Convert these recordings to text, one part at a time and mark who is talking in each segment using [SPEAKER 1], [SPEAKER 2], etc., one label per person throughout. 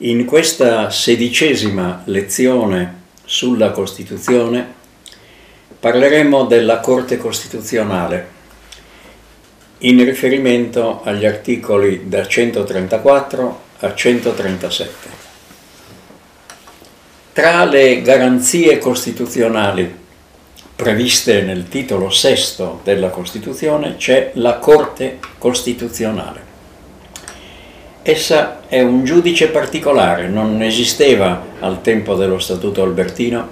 [SPEAKER 1] In questa sedicesima lezione sulla Costituzione parleremo della Corte Costituzionale in riferimento agli articoli da 134 a 137. Tra le garanzie costituzionali previste nel titolo sesto della Costituzione c'è la Corte Costituzionale. Essa è un giudice particolare, non esisteva al tempo dello Statuto Albertino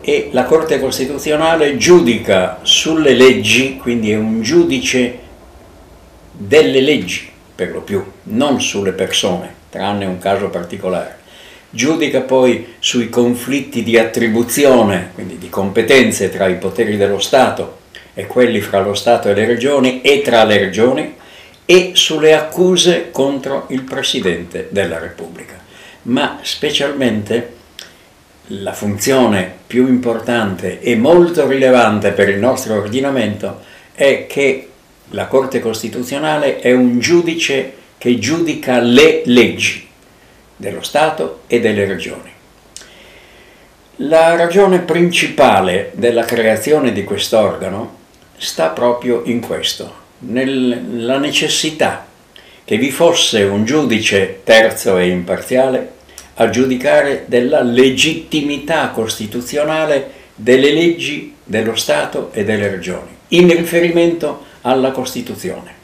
[SPEAKER 1] e la Corte Costituzionale giudica sulle leggi, quindi è un giudice delle leggi per lo più, non sulle persone, tranne un caso particolare. Giudica poi sui conflitti di attribuzione, quindi di competenze tra i poteri dello Stato e quelli fra lo Stato e le regioni e tra le regioni, e sulle accuse contro il Presidente della Repubblica. Ma specialmente la funzione più importante e molto rilevante per il nostro ordinamento è che la Corte Costituzionale è un giudice che giudica le leggi dello Stato e delle regioni. La ragione principale della creazione di quest'organo sta proprio in questo, nella necessità che vi fosse un giudice terzo e imparziale a giudicare della legittimità costituzionale delle leggi dello Stato e delle regioni, in riferimento alla Costituzione.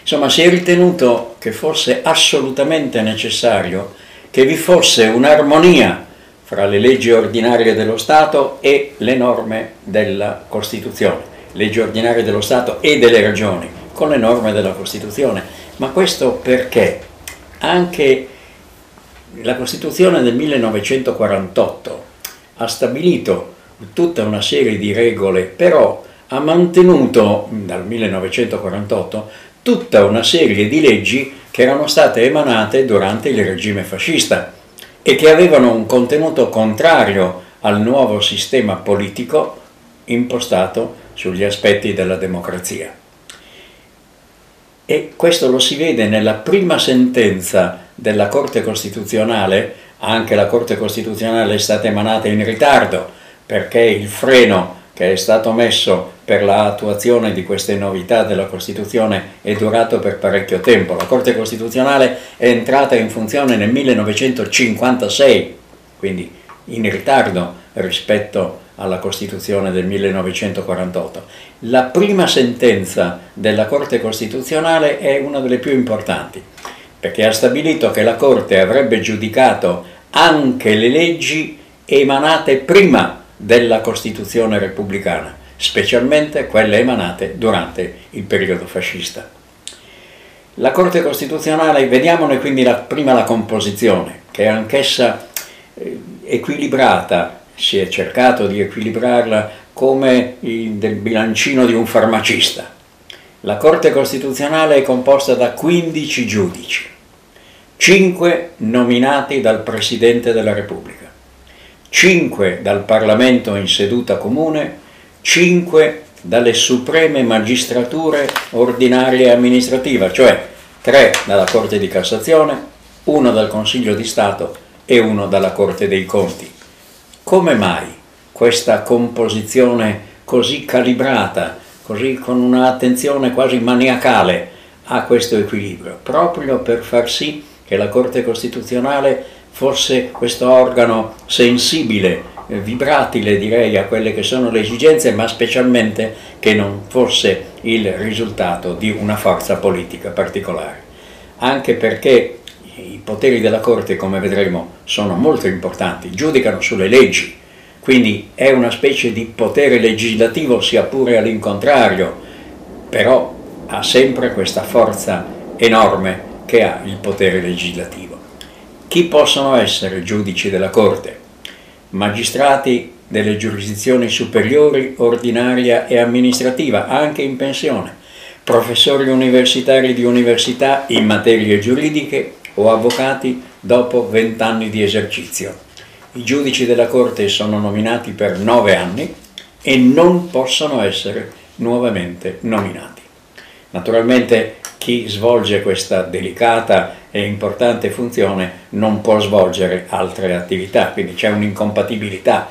[SPEAKER 1] Insomma, si è ritenuto che fosse assolutamente necessario che vi fosse un'armonia fra le leggi ordinarie dello Stato e le norme della Costituzione leggi ordinarie dello Stato e delle regioni, con le norme della Costituzione. Ma questo perché anche la Costituzione del 1948 ha stabilito tutta una serie di regole, però ha mantenuto dal 1948 tutta una serie di leggi che erano state emanate durante il regime fascista e che avevano un contenuto contrario al nuovo sistema politico impostato sugli aspetti della democrazia. E questo lo si vede nella prima sentenza della Corte Costituzionale, anche la Corte Costituzionale è stata emanata in ritardo perché il freno che è stato messo per l'attuazione di queste novità della Costituzione è durato per parecchio tempo. La Corte Costituzionale è entrata in funzione nel 1956, quindi in ritardo rispetto alla Costituzione del 1948. La prima sentenza della Corte Costituzionale è una delle più importanti, perché ha stabilito che la Corte avrebbe giudicato anche le leggi emanate prima della Costituzione repubblicana, specialmente quelle emanate durante il periodo fascista. La Corte Costituzionale, vediamone quindi la, prima la composizione, che è anch'essa eh, equilibrata si è cercato di equilibrarla come il bilancino di un farmacista. La Corte Costituzionale è composta da 15 giudici, 5 nominati dal Presidente della Repubblica, 5 dal Parlamento in seduta comune, 5 dalle supreme magistrature ordinarie e amministrativa, cioè 3 dalla Corte di Cassazione, 1 dal Consiglio di Stato e 1 dalla Corte dei Conti. Come mai questa composizione così calibrata, così con un'attenzione quasi maniacale a questo equilibrio? Proprio per far sì che la Corte Costituzionale fosse questo organo sensibile, eh, vibratile direi a quelle che sono le esigenze, ma specialmente che non fosse il risultato di una forza politica particolare. Anche perché i poteri della Corte, come vedremo, sono molto importanti, giudicano sulle leggi, quindi è una specie di potere legislativo sia pure all'incontrario, però ha sempre questa forza enorme che ha il potere legislativo. Chi possono essere giudici della Corte? Magistrati delle giurisdizioni superiori, ordinaria e amministrativa, anche in pensione, professori universitari di università in materie giuridiche o avvocati dopo vent'anni di esercizio. I giudici della Corte sono nominati per nove anni e non possono essere nuovamente nominati. Naturalmente chi svolge questa delicata e importante funzione non può svolgere altre attività, quindi c'è un'incompatibilità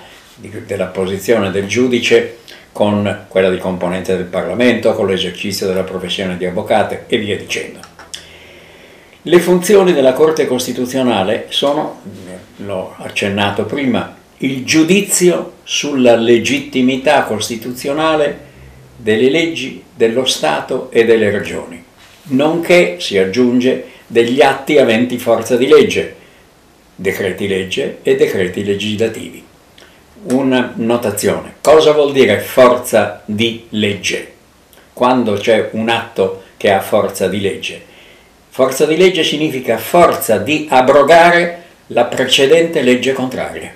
[SPEAKER 1] della posizione del giudice con quella di componente del Parlamento, con l'esercizio della professione di avvocato e via dicendo. Le funzioni della Corte Costituzionale sono, l'ho accennato prima, il giudizio sulla legittimità costituzionale delle leggi dello Stato e delle regioni, nonché, si aggiunge, degli atti aventi forza di legge, decreti legge e decreti legislativi. Una notazione. Cosa vuol dire forza di legge? Quando c'è un atto che ha forza di legge. Forza di legge significa forza di abrogare la precedente legge contraria.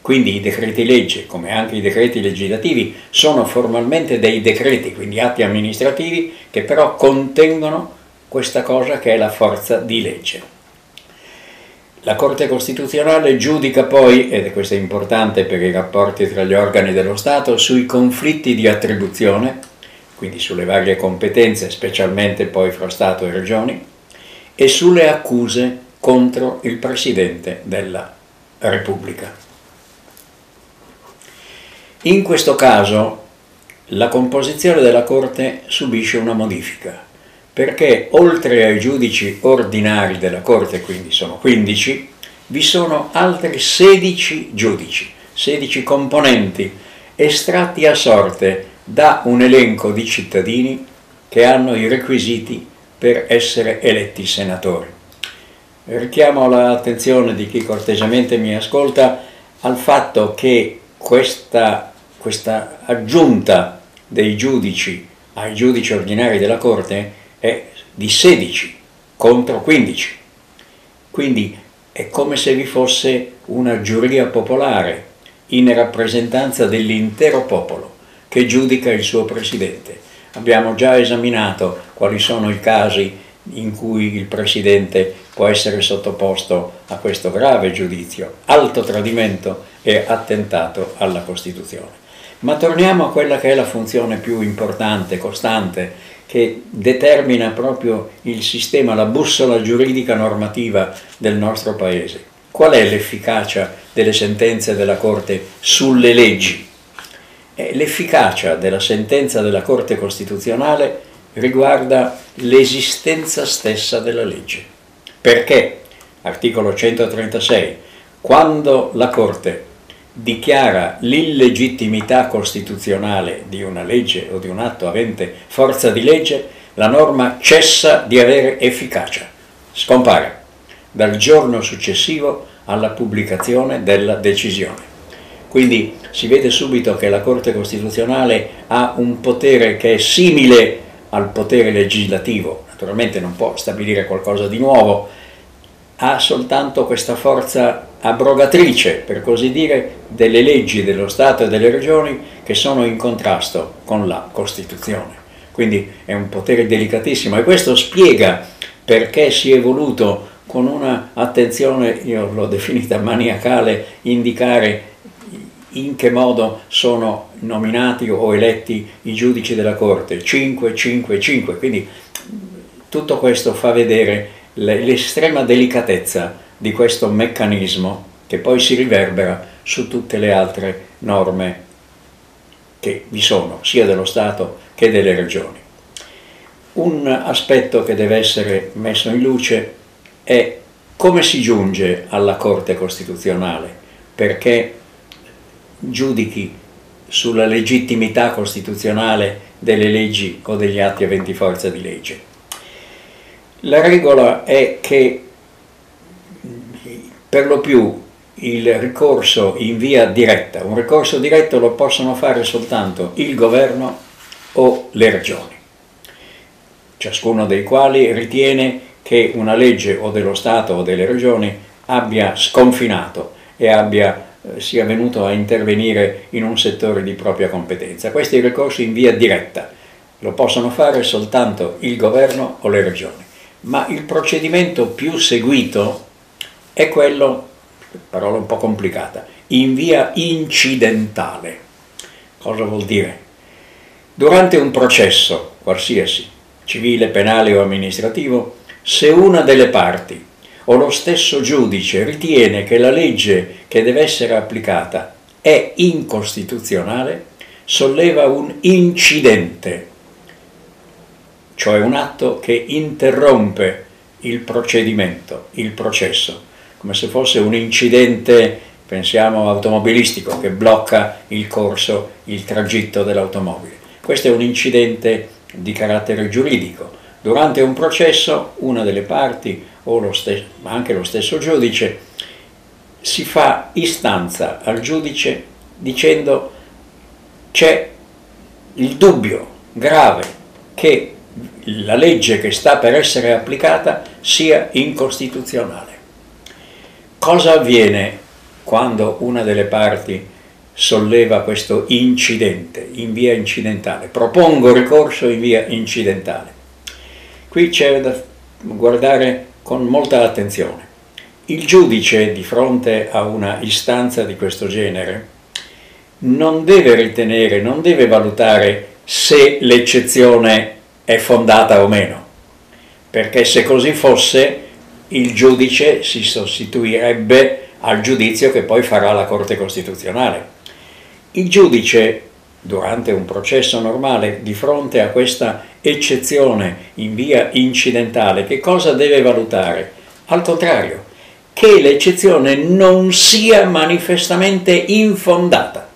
[SPEAKER 1] Quindi i decreti legge, come anche i decreti legislativi, sono formalmente dei decreti, quindi atti amministrativi, che però contengono questa cosa che è la forza di legge. La Corte Costituzionale giudica poi, ed è questo importante per i rapporti tra gli organi dello Stato, sui conflitti di attribuzione, quindi sulle varie competenze, specialmente poi fra Stato e Regioni, e sulle accuse contro il Presidente della Repubblica. In questo caso la composizione della Corte subisce una modifica perché oltre ai giudici ordinari della Corte, quindi sono 15, vi sono altri 16 giudici, 16 componenti estratti a sorte da un elenco di cittadini che hanno i requisiti per essere eletti senatori. Richiamo l'attenzione di chi cortesemente mi ascolta al fatto che questa, questa aggiunta dei giudici ai giudici ordinari della Corte è di 16 contro 15. Quindi è come se vi fosse una giuria popolare in rappresentanza dell'intero popolo che giudica il suo presidente. Abbiamo già esaminato quali sono i casi in cui il presidente può essere sottoposto a questo grave giudizio, alto tradimento e attentato alla Costituzione. Ma torniamo a quella che è la funzione più importante, costante che determina proprio il sistema, la bussola giuridica normativa del nostro Paese. Qual è l'efficacia delle sentenze della Corte sulle leggi? L'efficacia della sentenza della Corte Costituzionale riguarda l'esistenza stessa della legge. Perché? Articolo 136. Quando la Corte dichiara l'illegittimità costituzionale di una legge o di un atto avente forza di legge, la norma cessa di avere efficacia, scompare dal giorno successivo alla pubblicazione della decisione. Quindi si vede subito che la Corte Costituzionale ha un potere che è simile al potere legislativo, naturalmente non può stabilire qualcosa di nuovo, ha soltanto questa forza abrogatrice, per così dire, delle leggi dello Stato e delle regioni che sono in contrasto con la Costituzione. Quindi è un potere delicatissimo e questo spiega perché si è voluto con una attenzione, io l'ho definita maniacale, indicare in che modo sono nominati o eletti i giudici della Corte, 5, 5, 5, quindi tutto questo fa vedere l'estrema delicatezza di questo meccanismo che poi si riverbera su tutte le altre norme che vi sono, sia dello Stato che delle regioni. Un aspetto che deve essere messo in luce è come si giunge alla Corte Costituzionale perché giudichi sulla legittimità costituzionale delle leggi o degli atti aventi forza di legge. La regola è che per lo più il ricorso in via diretta, un ricorso diretto lo possono fare soltanto il governo o le regioni, ciascuno dei quali ritiene che una legge o dello Stato o delle regioni abbia sconfinato e abbia, sia venuto a intervenire in un settore di propria competenza. Questi ricorsi in via diretta lo possono fare soltanto il governo o le regioni, ma il procedimento più seguito è quello, parola un po' complicata, in via incidentale. Cosa vuol dire? Durante un processo, qualsiasi, civile, penale o amministrativo, Se una delle parti o lo stesso giudice ritiene che la legge che deve essere applicata è incostituzionale, solleva un incidente, cioè un atto che interrompe il procedimento, il processo, come se fosse un incidente, pensiamo automobilistico, che blocca il corso, il tragitto dell'automobile. Questo è un incidente di carattere giuridico. Durante un processo una delle parti o lo ma anche lo stesso giudice si fa istanza al giudice dicendo c'è il dubbio grave che la legge che sta per essere applicata sia incostituzionale. Cosa avviene quando una delle parti solleva questo incidente in via incidentale? Propongo ricorso in via incidentale. Qui c'è da guardare con molta attenzione. Il giudice di fronte a una istanza di questo genere non deve ritenere, non deve valutare se l'eccezione è fondata o meno, perché se così fosse il giudice si sostituirebbe al giudizio che poi farà la Corte Costituzionale. Il giudice, durante un processo normale, di fronte a questa eccezione in via incidentale, che cosa deve valutare? Al contrario, che l'eccezione non sia manifestamente infondata.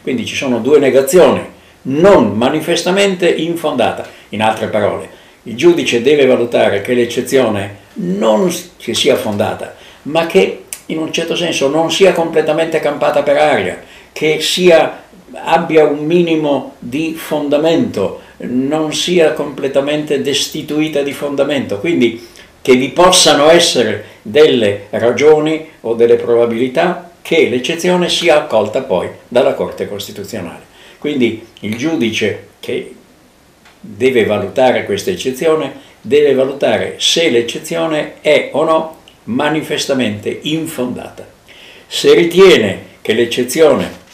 [SPEAKER 1] Quindi ci sono due negazioni, non manifestamente infondata. In altre parole, il giudice deve valutare che l'eccezione non che sia fondata, ma che in un certo senso non sia completamente campata per aria, che sia, abbia un minimo di fondamento, non sia completamente destituita di fondamento. Quindi che vi possano essere delle ragioni o delle probabilità che l'eccezione sia accolta poi dalla Corte Costituzionale. Quindi il giudice che deve valutare questa eccezione, deve valutare se l'eccezione è o no manifestamente infondata. Se ritiene che l'eccezione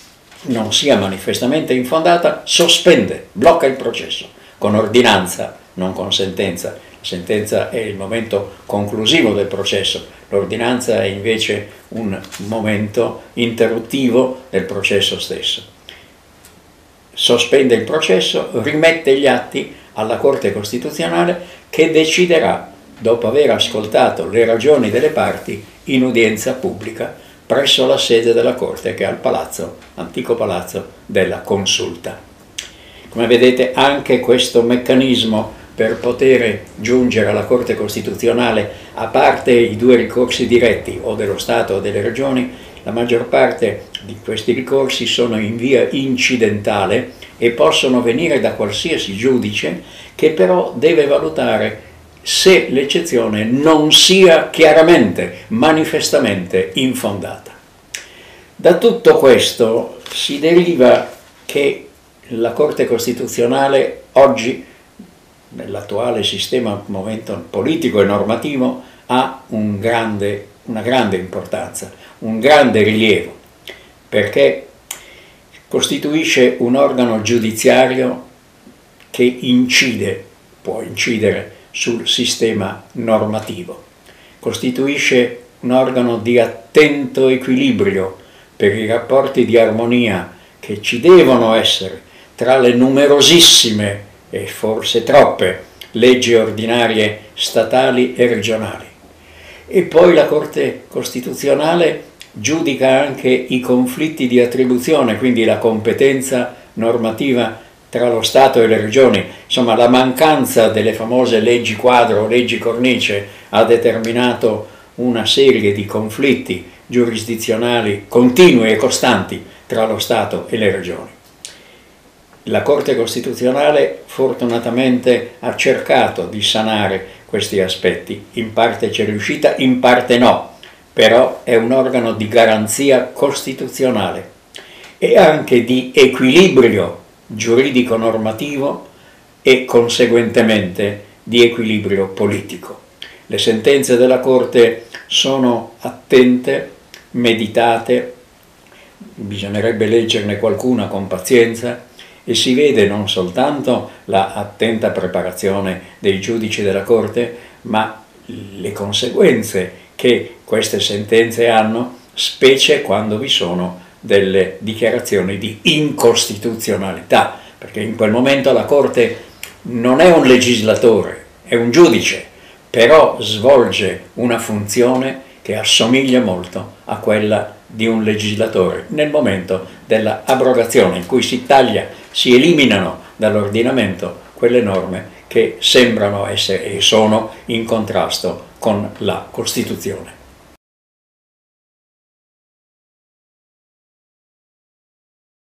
[SPEAKER 1] non sia manifestamente infondata, sospende, blocca il processo con ordinanza, non con sentenza. La sentenza è il momento conclusivo del processo, l'ordinanza è invece un momento interruttivo del processo stesso. Sospende il processo, rimette gli atti alla Corte Costituzionale che deciderà, dopo aver ascoltato le ragioni delle parti, in udienza pubblica presso la sede della Corte che è al palazzo, antico palazzo della Consulta. Come vedete anche questo meccanismo per poter giungere alla Corte Costituzionale, a parte i due ricorsi diretti o dello Stato o delle Regioni, la maggior parte di questi ricorsi sono in via incidentale e possono venire da qualsiasi giudice che però deve valutare se l'eccezione non sia chiaramente, manifestamente infondata. Da tutto questo si deriva che la Corte Costituzionale oggi, nell'attuale sistema momento politico e normativo, ha un grande, una grande importanza un grande rilievo perché costituisce un organo giudiziario che incide, può incidere sul sistema normativo, costituisce un organo di attento equilibrio per i rapporti di armonia che ci devono essere tra le numerosissime e forse troppe leggi ordinarie statali e regionali. E poi la Corte Costituzionale giudica anche i conflitti di attribuzione, quindi la competenza normativa tra lo Stato e le regioni, insomma la mancanza delle famose leggi quadro, leggi cornice ha determinato una serie di conflitti giurisdizionali continui e costanti tra lo Stato e le regioni. La Corte Costituzionale fortunatamente ha cercato di sanare questi aspetti, in parte c'è riuscita, in parte no, però è un organo di garanzia costituzionale e anche di equilibrio giuridico-normativo e conseguentemente di equilibrio politico. Le sentenze della Corte sono attente, meditate, bisognerebbe leggerne qualcuna con pazienza e si vede non soltanto la attenta preparazione dei giudici della Corte, ma le conseguenze che queste sentenze hanno, specie quando vi sono delle dichiarazioni di incostituzionalità, perché in quel momento la Corte non è un legislatore, è un giudice, però svolge una funzione che assomiglia molto a quella di un legislatore nel momento dell'abrogazione in cui si taglia, si eliminano dall'ordinamento quelle norme che sembrano essere e sono in contrasto con la Costituzione.